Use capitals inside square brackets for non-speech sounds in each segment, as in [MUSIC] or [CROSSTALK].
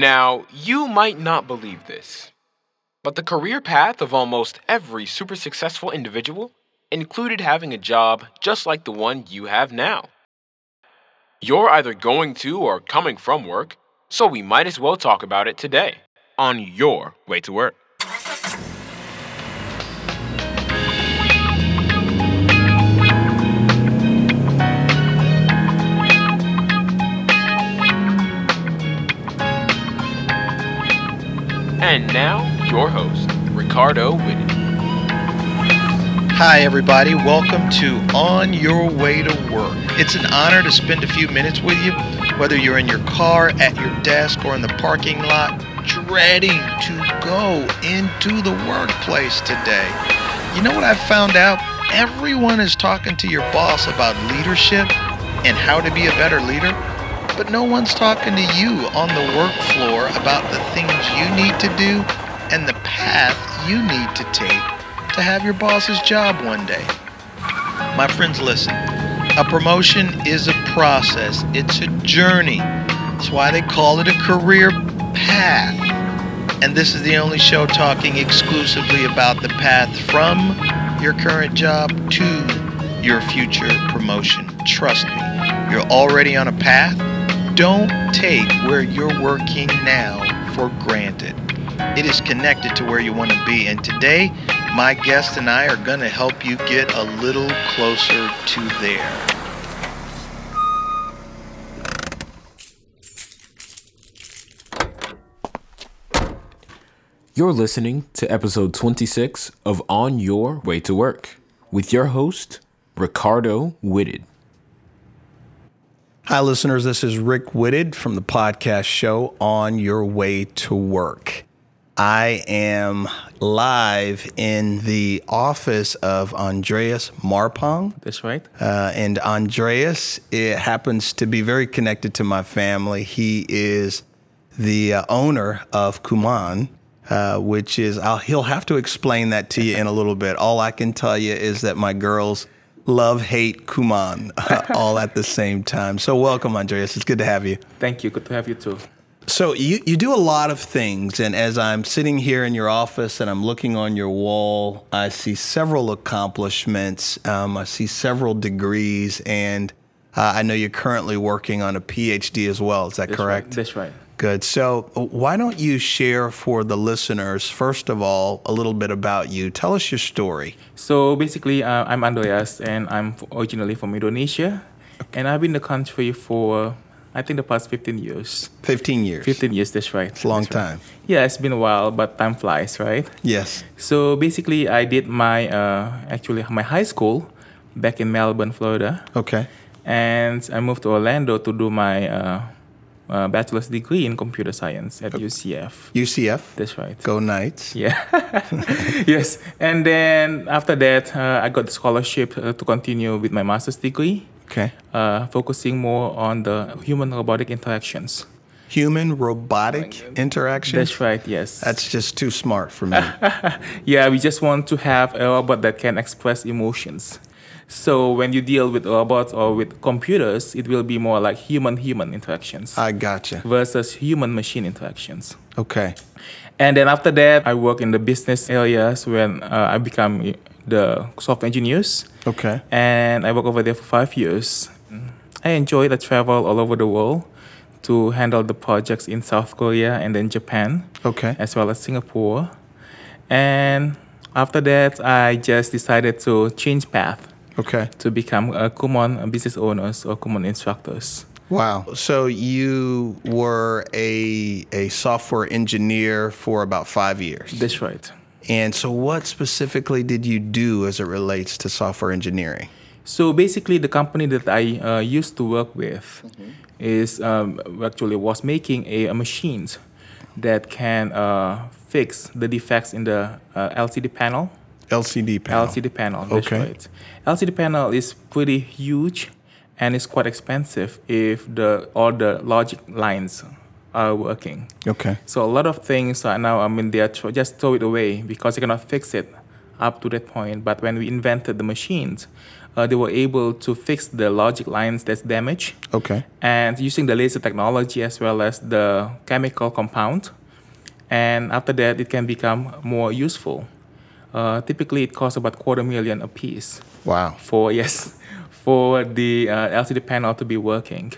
Now, you might not believe this, but the career path of almost every super successful individual included having a job just like the one you have now. You're either going to or coming from work, so we might as well talk about it today on your way to work. And now, your host, Ricardo Whitted. Hi, everybody. Welcome to On Your Way to Work. It's an honor to spend a few minutes with you, whether you're in your car, at your desk, or in the parking lot, dreading to go into the workplace today. You know what I found out? Everyone is talking to your boss about leadership and how to be a better leader, but no one's talking to you on the work floor about the things you need to do and the path you need to take to have your boss's job one day. My friends, listen. A promotion is a process, it's a journey. That's why they call it a career path. And this is the only show talking exclusively about the path from your current job to your future promotion. Trust me, you're already on a path. Don't take where you're working now for granted. It is connected to where you want to be. And today, my guest and I are going to help you get a little closer to there. You're listening to episode 26 of On Your Way to Work with your host, Ricardo Whitted. Hi, listeners. This is Rick Whitted from the podcast show On Your Way to Work. I am live in the office of Andreas Marpong. That's right. Uh, and Andreas it happens to be very connected to my family. He is the uh, owner of Kumon, uh, which is, I'll, he'll have to explain that to you in a little bit. All I can tell you is that my girls love, hate Kumon [LAUGHS] all at the same time. So, welcome, Andreas. It's good to have you. Thank you. Good to have you too. So you, you do a lot of things, and as I'm sitting here in your office and I'm looking on your wall, I see several accomplishments. Um, I see several degrees, and uh, I know you're currently working on a PhD as well. Is that That's correct? Right. That's right. Good. So why don't you share for the listeners, first of all, a little bit about you? Tell us your story. So basically, uh, I'm Andreas, and I'm originally from Indonesia, and I've been in the country for I think the past 15 years. 15 years. 15 years, that's right. It's a long That's right. time. Yeah, it's been a while, but time flies, right? Yes. So basically, I did my uh, actually my high school back in Melbourne, Florida, Okay. and I moved to Orlando to do my uh, uh, bachelor's degree in computer science at UCF. UCF. That's right. Go Knights. Yeah. [LAUGHS] yes. And then after that, uh, I got the scholarship uh, to continue with my master's degree, Okay. uh, focusing more on the human robotic interactions. Human robotic interaction. That's right. Yes. That's just too smart for me. [LAUGHS] yeah. We just want to have a robot that can express emotions. So when you deal with robots or with computers, it will be more like human-human interactions I gotcha. versus human-machine interactions. Okay. And then after that, I work in the business areas when uh, I become the software engineers. Okay. and I worked over there for five years. I enjoyed the travel all over the world to handle the projects in South Korea and then Japan, Okay. as well as Singapore. And after that, I just decided to change path Okay. to become a Kumon business owners or Kumon instructors. Wow. So you were a a software engineer for about five years. That's right. And so what specifically did you do as it relates to software engineering? So basically, the company that I uh, used to work with is um, actually was making a, a machines that can uh, fix the defects in the uh, LCD panel. LCD panel. LCD panel. Okay. LCD panel is pretty huge, and it's quite expensive if the all the logic lines are working. Okay. So a lot of things are now, I mean, they are thr- just throw it away because you cannot fix it up to that point. But when we invented the machines, uh, they were able to fix the logic lines that's damaged. Okay. And using the laser technology as well as the chemical compound, and after that it can become more useful. Uh, typically, it costs about quarter million a piece Wow. for yes for the uh, LCD panel to be working.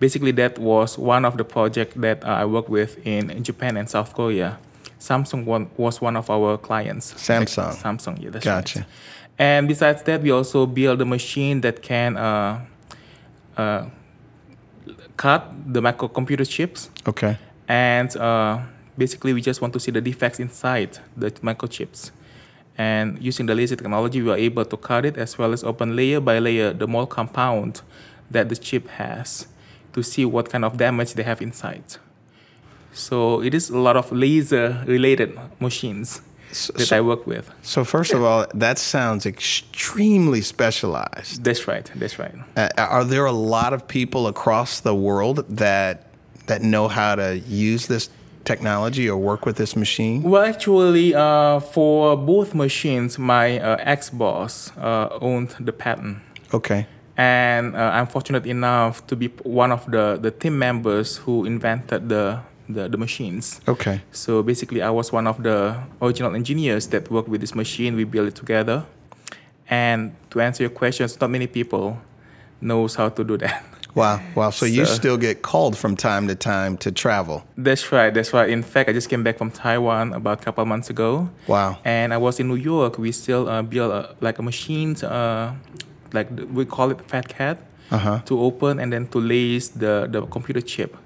Basically, that was one of the projects that uh, I worked with in Japan and South Korea. Samsung one, was one of our clients. Samsung. Samsung, yeah, that's Gotcha. right. And besides that, we also build a machine that can uh, uh, cut the microcomputer chips Okay. and uh, basically we just want to see the defects inside the microchips and using the laser technology we are able to cut it as well as open layer by layer the mold compound that the chip has to see what kind of damage they have inside. So it is a lot of laser related machines that so- i work with. So first of all, that sounds extremely specialized. that's right that's right. Uh, are there a lot of people across the world that that know how to use this technology or work with this machine? Well, actually, uh, for both machines, my uh, ex-boss uh, owned the patent, Okay. and uh, I'm fortunate enough to be one of the, the team members who invented the, the the machines. Okay. So basically, I was one of the original engineers that worked with this machine. We built it together, and to answer your questions, not many people knows how to do that. [LAUGHS] Wow. Wow. So, you still get called from time to time to travel. That's right. That's right. In fact, I just came back from Taiwan about a couple months ago. Wow. And I was in New York. We still uh, build a, like a machine, uh, like we call it Fat Cat, Uh-huh. to open and then to lace the, the computer chip.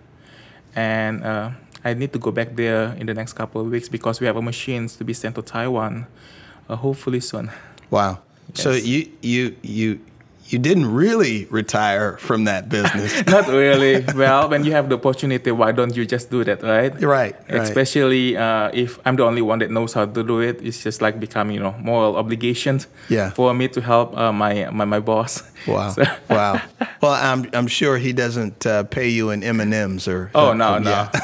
And uh, I need to go back there in the next couple of weeks because we have a machines to be sent to Taiwan, uh, hopefully soon. Wow. So you you you you didn't really retire from that business. [LAUGHS] Not really. well, when you have the opportunity, why don't you just do that, right? Right, right. Especially uh, if I'm the only one that knows how to do it, it's just like becoming, you know, moral obligations Yeah. for me to help uh, my, my my boss. Wow. [LAUGHS] So- wow. Well, I'm I'm sure he doesn't uh, pay you in M and M's or. Oh uh, no no, yeah. [LAUGHS]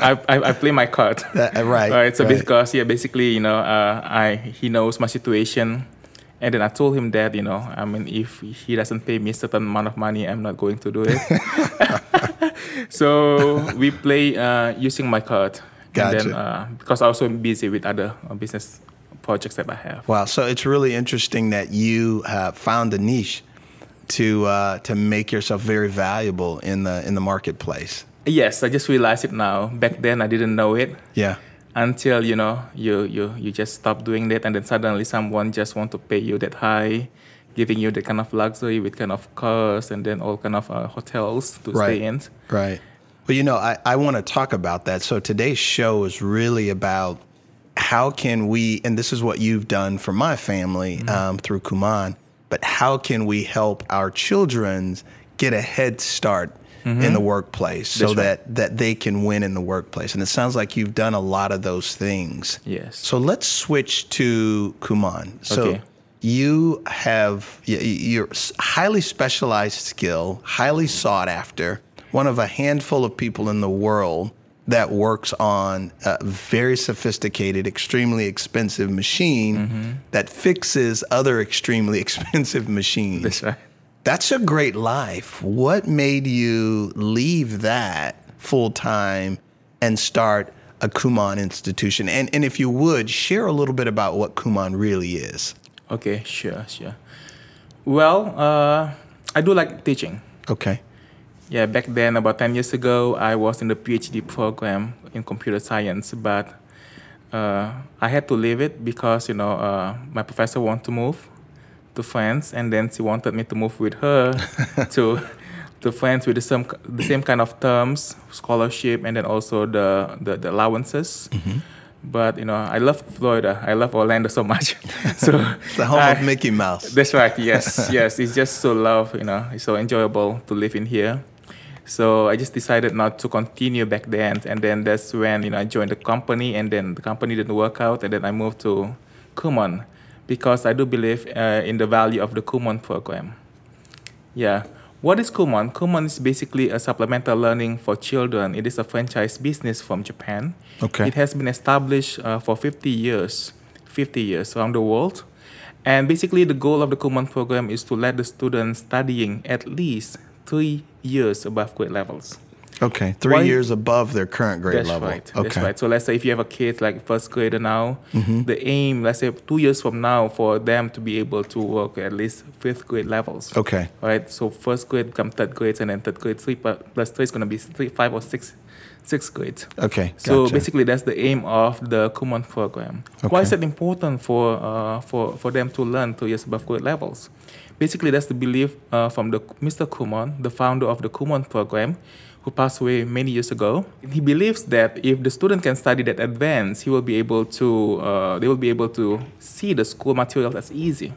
I, I I play my card. That- right, Right. So right. because yeah, basically you know, uh, I he knows my situation, and then I told him that you know, I mean, if he doesn't pay me a certain amount of money, I'm not going to do it. [LAUGHS] so we play uh, using my card, and then uh, because I'm also busy with other uh, business projects that I have. Wow. So it's really interesting that you uh, found a niche to uh, to make yourself very valuable in the in the marketplace. Yes, I just realized it now. Back then, I didn't know it. Yeah. Until you know you you you just stop doing that and then suddenly someone just want to pay you that high giving you the kind of luxury with kind of cars and then all kind of uh, hotels to Right. stay in Right. Well, you know, I, I want to talk about that. So today's show is really about how can we, and this is what you've done for my family um, through Kumon, but how can we help our children get a head start in the workplace so That's right. that, that they can win in the workplace? And it sounds like you've done a lot of those things. Yes. So let's switch to Kumon. So Okay. you have your highly specialized skill, highly sought after, one of a handful of people in the world that works on a very sophisticated, extremely expensive machine Mm-hmm. that fixes other extremely [LAUGHS] expensive machines. that's right That's a great life. What made you leave that full time and start a Kumon institution? And, and if you would, share a little bit about what Kumon really is. okay sure sure well uh, i do like teaching Okay. yeah back then about 10 years ago i was in the phd program in computer science but uh, i had to leave it because you know uh, my professor wanted to move to france and then she wanted me to move with her [LAUGHS] to to france with the same, the same kind of terms scholarship and then also the, the, the allowances mm-hmm. but you know i love florida i love orlando so much [LAUGHS] so it's The home I- of Mickey Mouse. that's right. Yes, [LAUGHS] yes. It's just so love, you know. It's so enjoyable to live in here. So I just decided not to continue back then, and then that's when you know I joined the company, and then the company didn't work out, and then I moved to Kumon because I do believe uh, in the value of the Kumon program. Yeah. What is Kumon? Kumon is basically a supplemental learning for children. It is a franchise business from Japan. Okay. It has been established uh, for 50 years 50 years around the world. And basically, the goal of the Kumon program is to let the students studying at least three years above grade levels. Okay, three Why- years above their current grade That's level. right. Okay. That's right. So let's say if you have a kid like first grader now, Mm-hmm. the aim, let's say two years from now, for them to be able to work at least fifth grade levels. Okay. Right. So first grade come third grade, and then third grade three plus three is going to be three, five or six, sixth grade. Okay. So gotcha. basically, that's the aim of the Kumon program. Okay. Why is it important for uh, for for them to learn two years above grade levels? Basically, that's the belief uh, from the Mr. Kumon, the founder of the Kumon program, who passed away many years ago. He believes that if the student can study that advance, he will be able to uh, they will be able to see the school materials as easy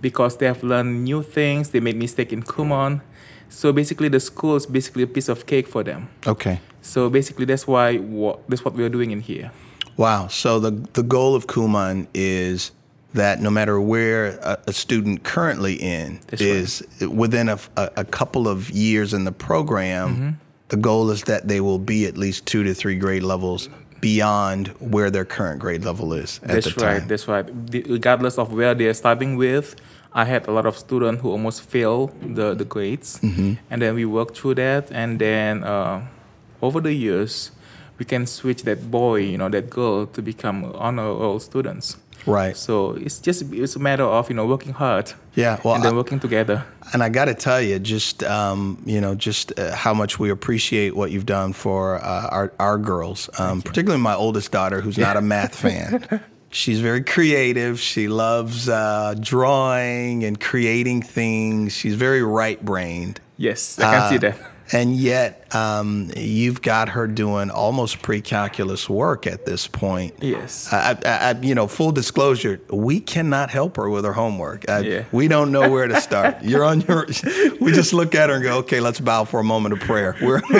because they have learned new things. They made mistake in Kumon. So basically, the school is basically a piece of cake for them. Okay. So basically, that's why what, that's what we are doing in here. Wow. So the the goal of Kumon is that no matter where a, a student currently in That's right. is within a, a, a couple of years in the program, Mm-hmm. The goal is that they will be at least two to three grade levels beyond where their current grade level is at That's the right. time. That's right. Regardless of where they're starting with, I had a lot of students who almost fail the the grades, Mm-hmm. and then we work through that, and then uh, over the years, we can switch that boy, you know, that girl to become honor roll students. Right. So it's just it's a matter of you know working hard. Yeah, well, and then I- working together. And I got to tell you, just um, you know, just uh, how much we appreciate what you've done for uh, our our girls, um, particularly my oldest daughter, who's not a [LAUGHS] math fan. She's very creative. She loves uh, drawing and creating things. She's very right-brained. Yes, I can see Uh, that. And yet, um, you've got her doing almost pre-calculus work at this point. Yes. I, I, I, you know, full disclosure, we cannot help her with her homework. Yeah. We don't know where to start. [LAUGHS] You're on your. We just look at her and go, okay, let's bow for a moment of prayer. [LAUGHS] We're, [LAUGHS]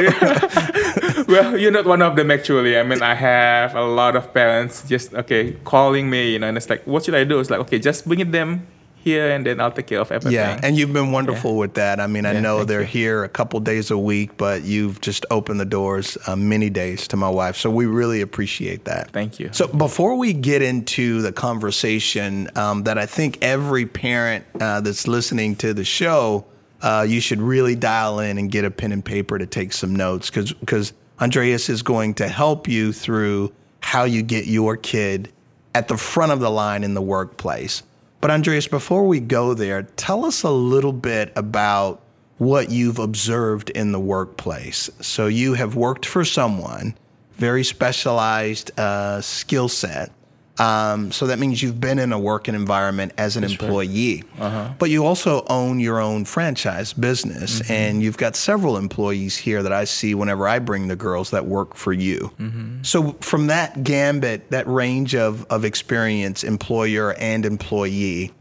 well, you're not one of them actually. I mean, I have a lot of parents just okay calling me, you know, and it's like, what should I do? It's like, okay, just bring it them here, and then I'll take care of everything. yeah, and you've been wonderful with that. I mean, I Yeah, know they're you. here a couple days a week, but you've just opened the doors uh, many days to my wife. So we really appreciate that. Thank you. So before we get into the conversation um, that I think every parent uh, that's listening to the show, uh, you should really dial in and get a pen and paper to take some notes because because Andreas is going to help you through how you get your kid at the front of the line in the workplace. But Andreas, before we go there, tell us a little bit about what you've observed in the workplace. So you have worked for someone, very specialized uh, skill set. Um, so that means you've been in a working environment as an employee, uh-huh. but you also own your own franchise business, mm-hmm. and you've got several employees here that I see whenever I bring the girls that work for you. Mm-hmm. So from that gambit, that range of of experience, employer and employee,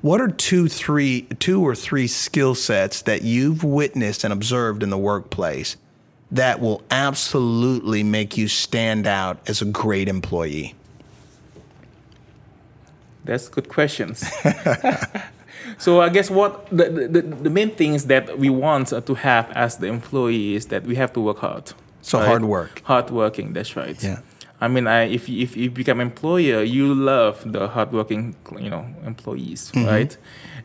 what are two, three, two or three skill sets that you've witnessed and observed in the workplace that will absolutely make you stand out as a great employee? That's good questions. [LAUGHS] so I guess what the, the, the main things that we want to have as the employee is that we have to work hard. So hard work. Hard working. That's right. Yeah. I mean, I, if you- if you become employer, you love the hardworking, you know, employees, Mm-hmm. right?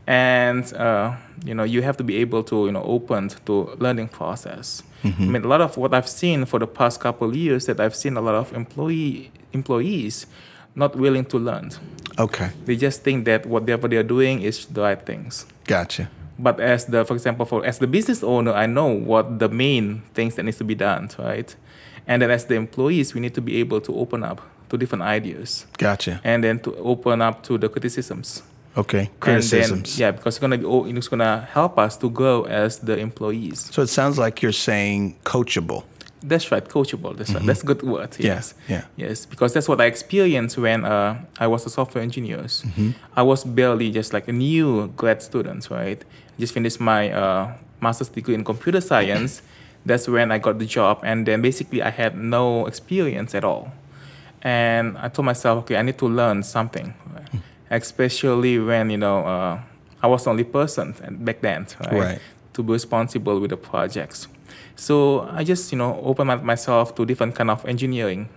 And uh, you know, you have to be able to, you know, open to learning process. Mm-hmm. I mean, a lot of what I've seen for the past couple of years that I've seen a lot of employee employees not willing to learn. Okay. They just think that whatever they're doing is the right things. Gotcha. But as the, for example, for as the business owner, I know what the main things that needs to be done, right? And then as the employees, we need to be able to open up to different ideas, Gotcha. and then to open up to the criticisms. Okay. And then- Criticisms. yeah, because it's gonna be, oh, it's gonna help us to grow as the employees. So it sounds like you're saying coachable. That's right, coachable. That's right. That's a good word. Yeah, Yes. yeah. Yes, because that's what I experienced when uh, I was a software engineer. Mm-hmm. I was barely just like a new grad student, right? Just finished my uh, master's degree in computer science. [COUGHS] that's when I got the job, and then basically I had no experience at all. And I told myself, okay, I need to learn something, right? Hmm. especially when you know uh, I was the only person back then, right? Right. To be responsible with the projects. So I just you know opened my- myself to different kind of engineering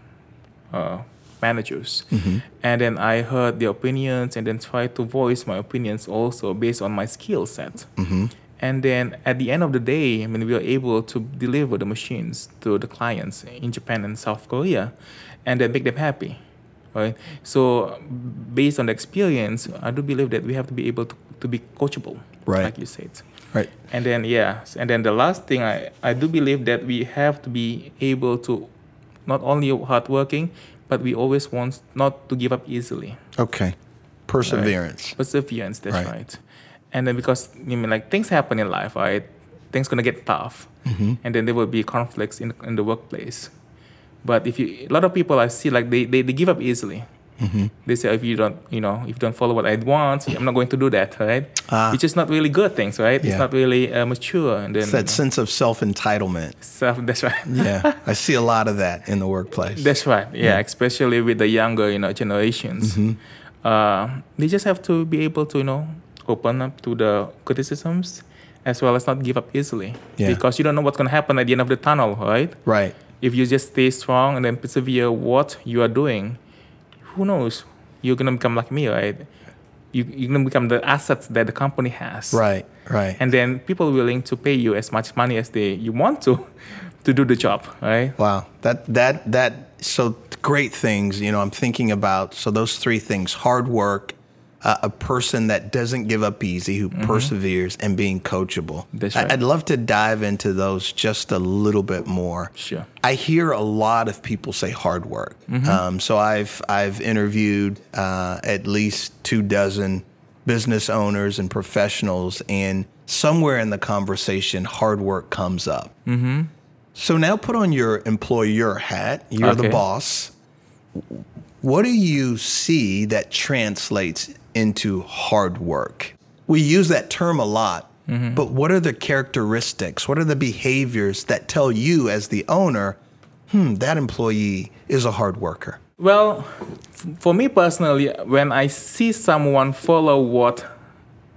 uh, managers, and then I heard their opinions and then tried to voice my opinions also based on my skill set. And then at the end of the day, I mean, we were able to deliver the machines to the clients in Japan and South Korea, and then make them happy, right? So based on the experience, I do believe that we have to be able to, to be coachable, Right. like you said. Right. And then yeah, and then the last thing I, I do believe that we have to be able to not only hardworking, but we always want not to give up easily. Okay. Perseverance. Perseverance, that's Right. right. And then because I mean like things happen in life, right? Things gonna get tough, Mm-hmm. and then there will be conflicts in in the workplace. But if you a lot of people I see like they they, they give up easily. Mm-hmm. They say if you don't you know if you don't follow what I want, I'm not going to do that, right? Ah. Which is not really good things, right? Yeah. It's not really uh, mature, and then It's that sense of self entitlement. self. That's right. Yeah. I [LAUGHS] see a lot of that in the workplace. That's right. Yeah, especially with the younger, you know, generations. Uh, they just have to be able to, you know, open up to the criticisms as well as not give up easily. Yeah. Because you don't know what's going to happen at the end of the tunnel, right? right. If you just stay strong and then persevere what you are doing, who knows? You're going to become like me, right? You, you're going to become the assets that the company has. Right. Right. And then people willing to pay you as much money as they you want to [LAUGHS] to do the job, right? Wow, that that that so great things. You know, I'm thinking about so those three things: hard work, uh, a person that doesn't give up easy, who perseveres, and being coachable. That's I- right. I'd love to dive into those just a little bit more. Sure. I hear a lot of people say hard work. Um, so I've I've interviewed uh, at least two dozen business owners and professionals, and somewhere in the conversation, hard work comes up. Mm-hmm. So now put on your employer hat. You're the boss. What do you see that translates into hard work? We use that term a lot, but what are the characteristics? What are the behaviors that tell you, as the owner, hmm, that employee is a hard worker? Well, f- for me personally, when I see someone follow what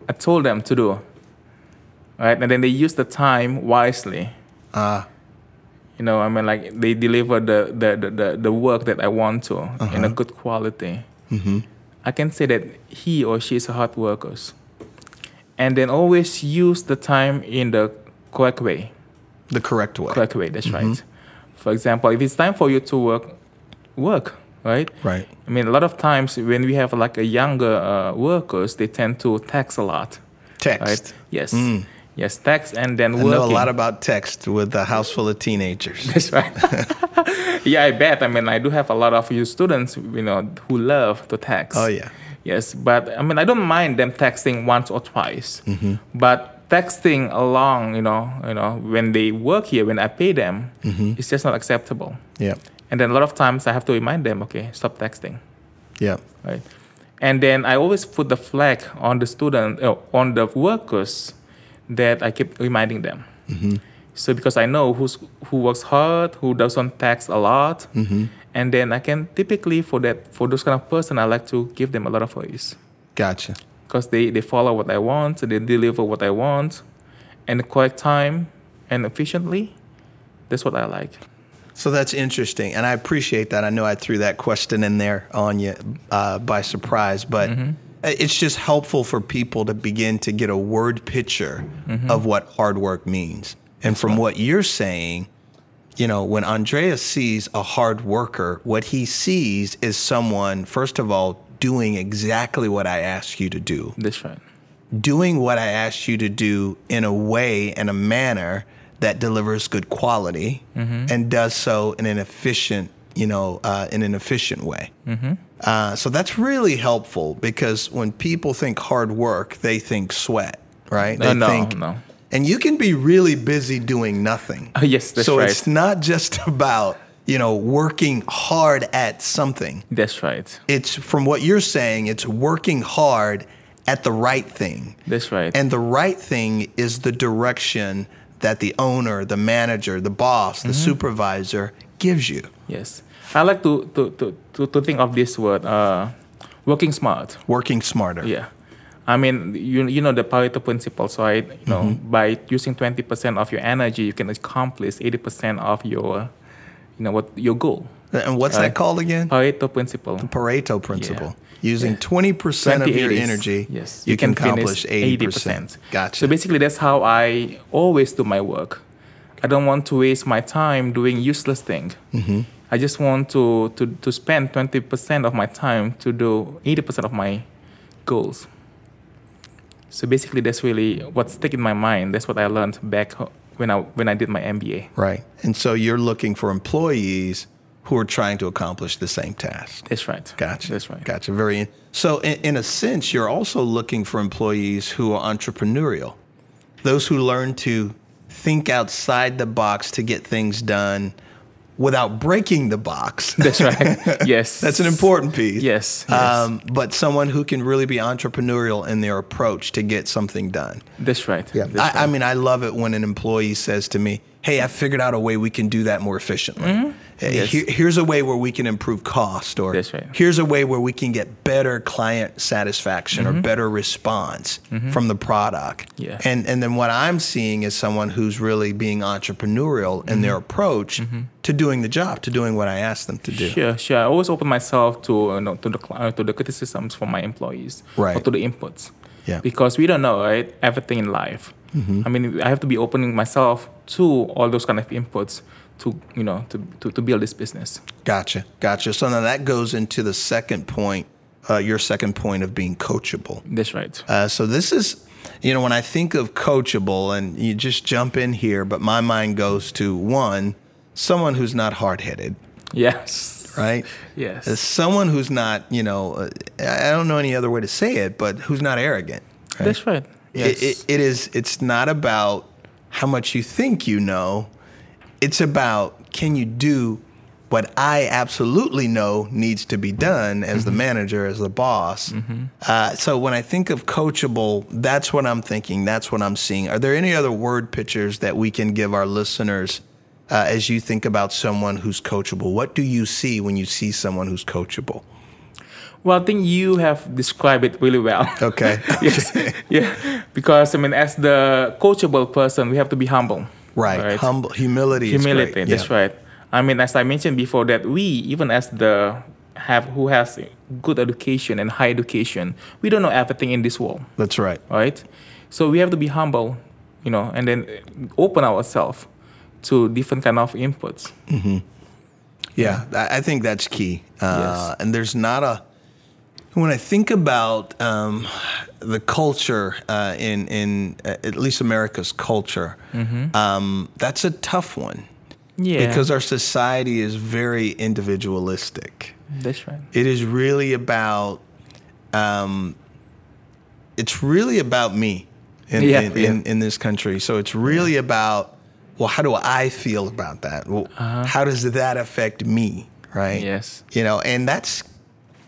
I told them to do, right, and then they use the time wisely, Ah, you know, I mean, like they deliver the the, the, the, the work that I want to in a good quality. I can say that he or she is a hard workers, and then always use the time in the correct way. the correct way. Correct way. That's right. For example, if it's time for you to work, work, right? Right. I mean, a lot of times when we have like a younger uh, workers, they tend to text a lot, Text. right? Yes, yes, text and then working. I know a lot about text with a house full of teenagers. [LAUGHS] That's right. [LAUGHS] yeah, I bet. I mean, I do have a lot of you students, you know, who love to text. Oh, yeah. Yes, but I mean, I don't mind them texting once or twice, Mm-hmm. but texting along, you know, you know, when they work here, when I pay them, Mm-hmm. it's just not acceptable. Yeah. And then a lot of times I have to remind them, okay, stop texting. Yeah. right? And then I always put the flag on the student, uh, on the workers, that I keep reminding them. Mm-hmm. So because I know who's who works hard, who doesn't text a lot, mm-hmm. and then I can typically for that for those kind of person, I like to give them a lot of voice Gotcha. because they they follow what I want, they deliver what I want, and the correct time and efficiently. That's what I like. So that's interesting, and I appreciate that. I know I threw that question in there on you uh, by surprise, but mm-hmm. Uh, it's just helpful for people to begin to get a word picture mm-hmm. of what hard work means. And from what you're saying, you know, when Andreas sees a hard worker, what he sees is someone, first of all, doing exactly what I asked you to do That's right. doing what I asked you to do in a way and a manner that delivers good quality mm-hmm. and does so in an efficient, you know, uh, in an efficient way. Mm-hmm. Uh, so that's really helpful because when people think hard work, they think sweat, right? They no, think, no. and you can be really busy doing nothing. Oh, [LAUGHS] yes, that's so right. So it's not just [LAUGHS] about you know working hard at something That's right. it's from what you're saying it's working hard at the right thing That's right. and the right thing is the direction that the owner the manager the boss the supervisor gives you Yes. I like to, to, to, to, to think of this word, uh, working smart. working smarter Yeah. I mean, you, you know the Pareto principles, right? You know, by using 20% of your energy, you can accomplish 80% of your, you know, what your goal. And what's that called again? Pareto principle. The Pareto principle. Using 20% of your 80s. energy, yes, you, can, finish accomplish 80%. Gotcha. So basically, that's how I always do my work. I don't want to waste my time doing useless thing. Mm-hmm. I just want to, to, to spend 20% of my time to do 80% of my goals. So basically, that's really what's stuck in my mind. That's what I learned back when I when I did my MBA. right. And so you're looking for employees who are trying to accomplish the same task. That's right. Gotcha. That's right. Gotcha. Very. So, in, in a sense, you're also looking for employees who are entrepreneurial, those who learn to think outside the box to get things done without breaking the box. [LAUGHS] That's right. [LAUGHS] yes. That's an important piece. Yes, yes. Um, but someone who can really be entrepreneurial in their approach to get something done. That's right. That's I, I mean, I love it when an employee says to me, "Hey, I figured out a way we can do that more efficiently. Mm-hmm. Yes. here- here's a way where we can improve cost, or right. here's a way where we can get better client satisfaction or better response from the product." Mm-hmm. Yeah. And and then what I'm seeing is someone who's really being entrepreneurial in their Mm-hmm. approach to doing the job, to doing what I asked them to do. Sure, sure. I always open myself to you know, to the uh, to the criticisms from my employees or to the inputs. Yeah. Because we don't know right everything in life. Mm-hmm. I mean, I have to be opening myself to all those kind of inputs to you know to to, to build this business. Gotcha, gotcha. So now that goes into the second point, uh, your second point of being coachable. That's right. Uh, so this is, you know, when I think of coachable, and you just jump in here, but my mind goes to one, someone who's not hard headed, Yes. right? Yes. Uh, Someone who's not, you know, uh, I I don't know any other way to say it, but who's not arrogant. right? That's right. Yes. It, it, it is. It's not about how much you think you know. It's about can you do what I absolutely know needs to be done as the manager, as the boss. Uh, so when I think of coachable, that's what I'm thinking. That's what I'm seeing. Are there any other word pictures that we can give our listeners uh, as you think about someone who's coachable? What do you see when you see someone who's coachable? Well, I think you have described it really well. [LAUGHS] Okay. yes. Yeah. Because I mean, as the coachable person, we have to be humble. Right. Humble humility. is humility great. that's Yeah. right i mean as i mentioned before that we even as the have who has good education and high education we don't know everything in this world That's right. right so we have to be humble you know and then open ourselves to different kind of inputs Yeah, I I think that's key. Uh, Yes. And there's not a. When I think about um, the culture uh, in in uh, at least America's culture, um, that's a tough one yeah because our society is very individualistic. that's right It is really about. Um, it's really about me in, Yeah, in, yeah. in, in this country. So it's really about, well, how do I feel about that? Well, how does that affect me? Right. Uh-huh. Yes. You know, and that's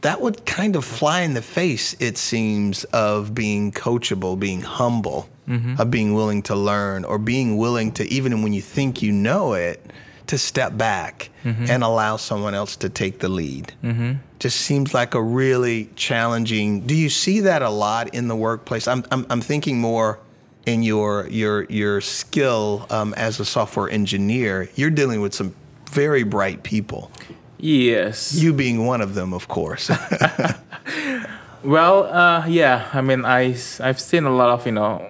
that would kind of fly in the face, it seems, of being coachable, being humble, Mm-hmm. of being willing to learn, or being willing to, even when you think you know it, to step back Mm-hmm. and allow someone else to take the lead. Mm-hmm. Just seems like a really challenging. Do you see that a lot in the workplace? I'm, I'm, I'm thinking more in your your your skill um, as a software engineer. You're dealing with some very bright people. Yes You being one of them, of course. [LAUGHS] well uh, yeah i mean I, i've seen a lot of you know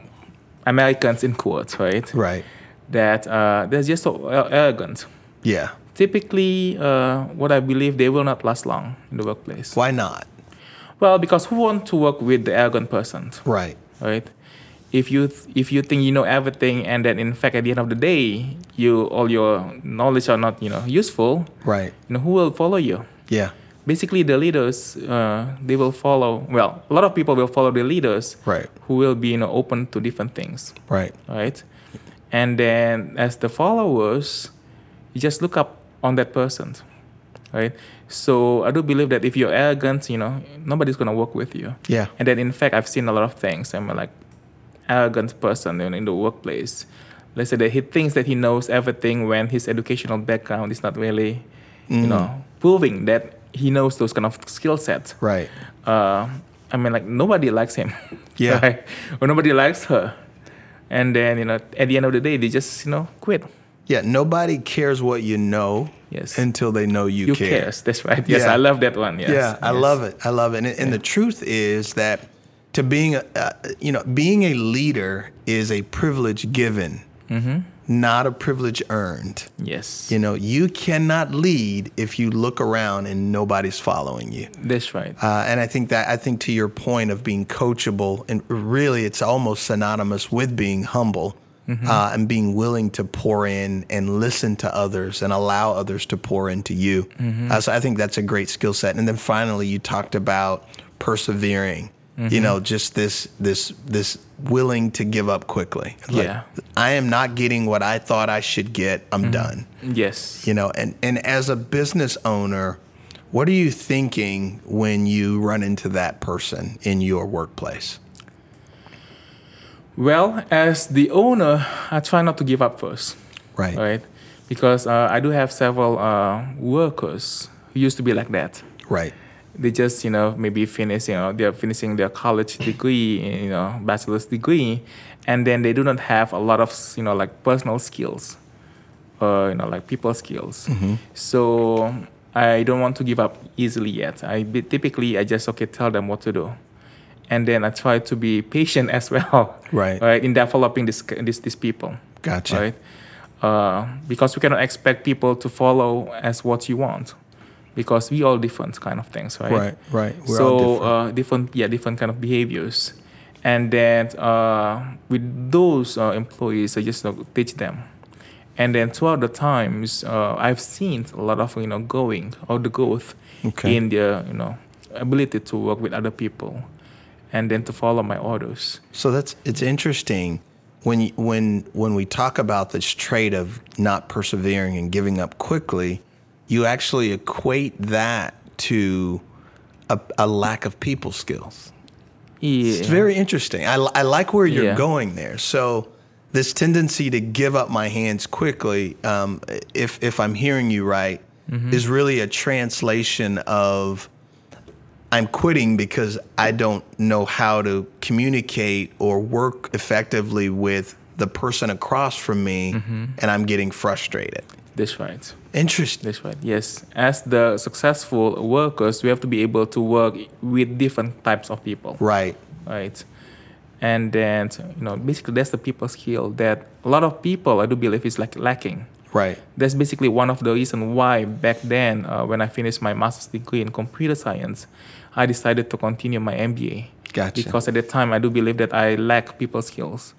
americans in quotes right right. that uh, they're just so arrogant Yeah. typically uh, what i believe they will not last long in the workplace Why not? well because who want to work with the arrogant person Right. right if you if you think you know everything and then in fact at the end of the day you all your knowledge are not you know useful Right. you know who will follow you Yeah. basically the leaders uh, they will follow well a lot of people will follow the leaders Right. who will be you know open to different things Right. right and then as the followers you just look up on that person right so i do believe that if you're arrogant you know nobody's going to work with you Yeah. and then in fact i've seen a lot of things i'm like arrogant person in, in the workplace let's say that he thinks that he knows everything when his educational background is not really you know proving that he knows those kind of skill sets Right. uh, I mean, like nobody likes him. [LAUGHS] Yeah. right? Or nobody likes her. And then, you know, at the end of the day, they just, you know, quit. Yeah, nobody cares what you know Yes. until they know you, care. You care. cares. That's right. Yes, Yeah. I love that one. Yes. Yeah, I yes. love it. I love it. And, and the truth is that to being a, uh, you know, being a leader is a privilege given, Mm-hmm. not a privilege earned. Yes. You know, you cannot lead if you look around and nobody's following you. That's right. Uh, and I think that I think to your point of being coachable, and really it's almost synonymous with being humble uh, and being willing to pour in and listen to others and allow others to pour into you. Uh, so I think that's a great skill set. And then finally, you talked about persevering. You know, just this this this willing to give up quickly. Like, Yeah. I am not getting what I thought I should get. I'm done yes. you know and and as a business owner what are you thinking when you run into that person in your workplace Well, as the owner, I try not to give up first. right Right. Because uh, I do have several uh, workers who used to be like that. right they just you know maybe finish you know they're finishing their college degree you know bachelor's degree and then they do not have a lot of you know like personal skills or you know like people skills. So i don't want to give up easily yet. I typically i just okay tell them what to do. And then i try to be patient [LAUGHS] as well. Right. right in developing this this these people. Gotcha. right? Uh, because you cannot expect people to follow as what you want because we all different kind of things right? Right right. We're so different. Uh, different yeah different kind of behaviors. And then uh, with those uh, employees i just uh, teach them. And then throughout the times uh, i've seen a lot of you know going or the growth Okay. in their you know ability to work with other people and then to follow my orders. So that's it's interesting when when when we talk about this trait of not persevering and giving up quickly you actually equate that to a, a lack of people skills yeah It's very interesting. I, I like where you're Yeah. going there. So this tendency to give up my hands quickly, um, if if I'm hearing you right, Mm-hmm. is really a translation of I'm quitting because I don't know how to communicate or work effectively with the person across from me, Mm-hmm. and I'm getting frustrated. that's right Interesting. That's right. Yes, as the successful workers, we have to be able to work with different types of people, Right. right? And then you know, basically, that's the people skill that a lot of people, I do believe, is like lacking. Right. That's basically one of the reasons why back then, uh, when I finished my master's degree in computer science, I decided to continue my MBA. Gotcha. Because at the time, I do believe that I lack people skills.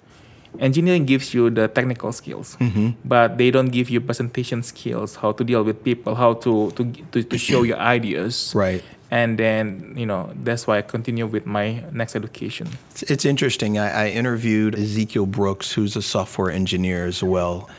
Engineering gives you the technical skills, Mm-hmm. but they don't give you presentation skills, how to deal with people, how to to, to, to show your ideas. Right. And then, you know, that's why I continue with my next education. It's, it's interesting. I, I interviewed Ezekiel Brooks, who's a software engineer as well,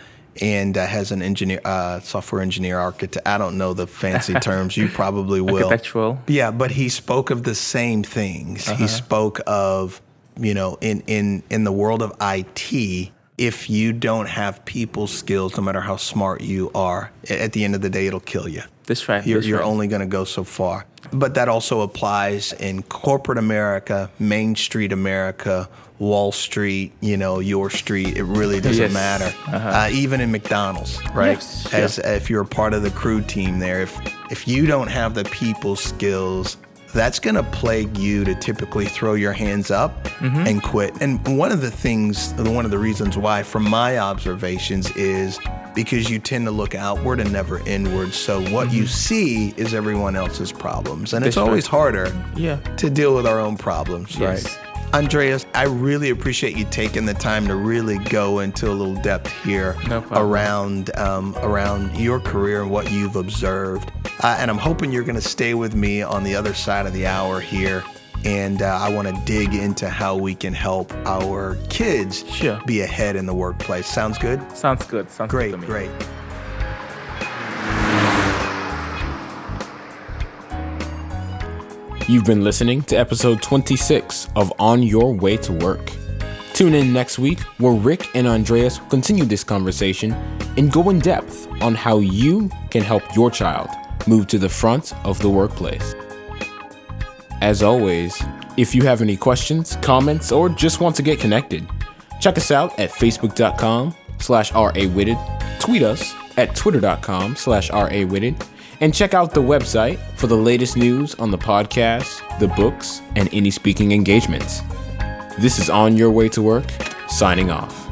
and uh, has an engineer, uh, software engineer architect. I don't know the fancy [LAUGHS] terms. You probably will. Architectural. Yeah, but he spoke of the same things. He spoke of, you know, in in in the world of IT, if you don't have people skills, no matter how smart you are, at the end of the day, it'll kill you. That's right. You're, that's you're right. only going to go so far. But that also applies in corporate America, Main Street America, Wall Street, you know, your street. It really doesn't Yes. matter. uh even in McDonald's, right? Yes, As if you're a part of the crew team there, if if you don't have the people skills, that's going to plague you to typically throw your hands up Mm-hmm. and quit. And one of the things, one of the reasons why, from my observations, is because you tend to look outward and never inward. So what you see is everyone else's problems. And it's Mm-hmm. Always harder Yeah. to deal with our own problems, Yes. right? Andreas, I really appreciate you taking the time to really go into a little depth here No around um, around your career and what you've observed. Uh, and I'm hoping you're going to stay with me on the other side of the hour here. And uh, I want to dig into how we can help our kids Sure. be ahead in the workplace. Sounds good? Sounds good. Sounds Great, good to me. great. You've been listening to episode 26 of On Your Way to Work. Tune in next week where Rick and Andreas will continue this conversation and go in depth on how you can help your child move to the front of the workplace. As always, if you have any questions, comments, or just want to get connected, check us out at facebook.com slash rawitted tweet us at twitter.com slash rawitted, and check out the website for the latest news on the podcast, the books, and any speaking engagements. This is On Your Way to Work, signing off.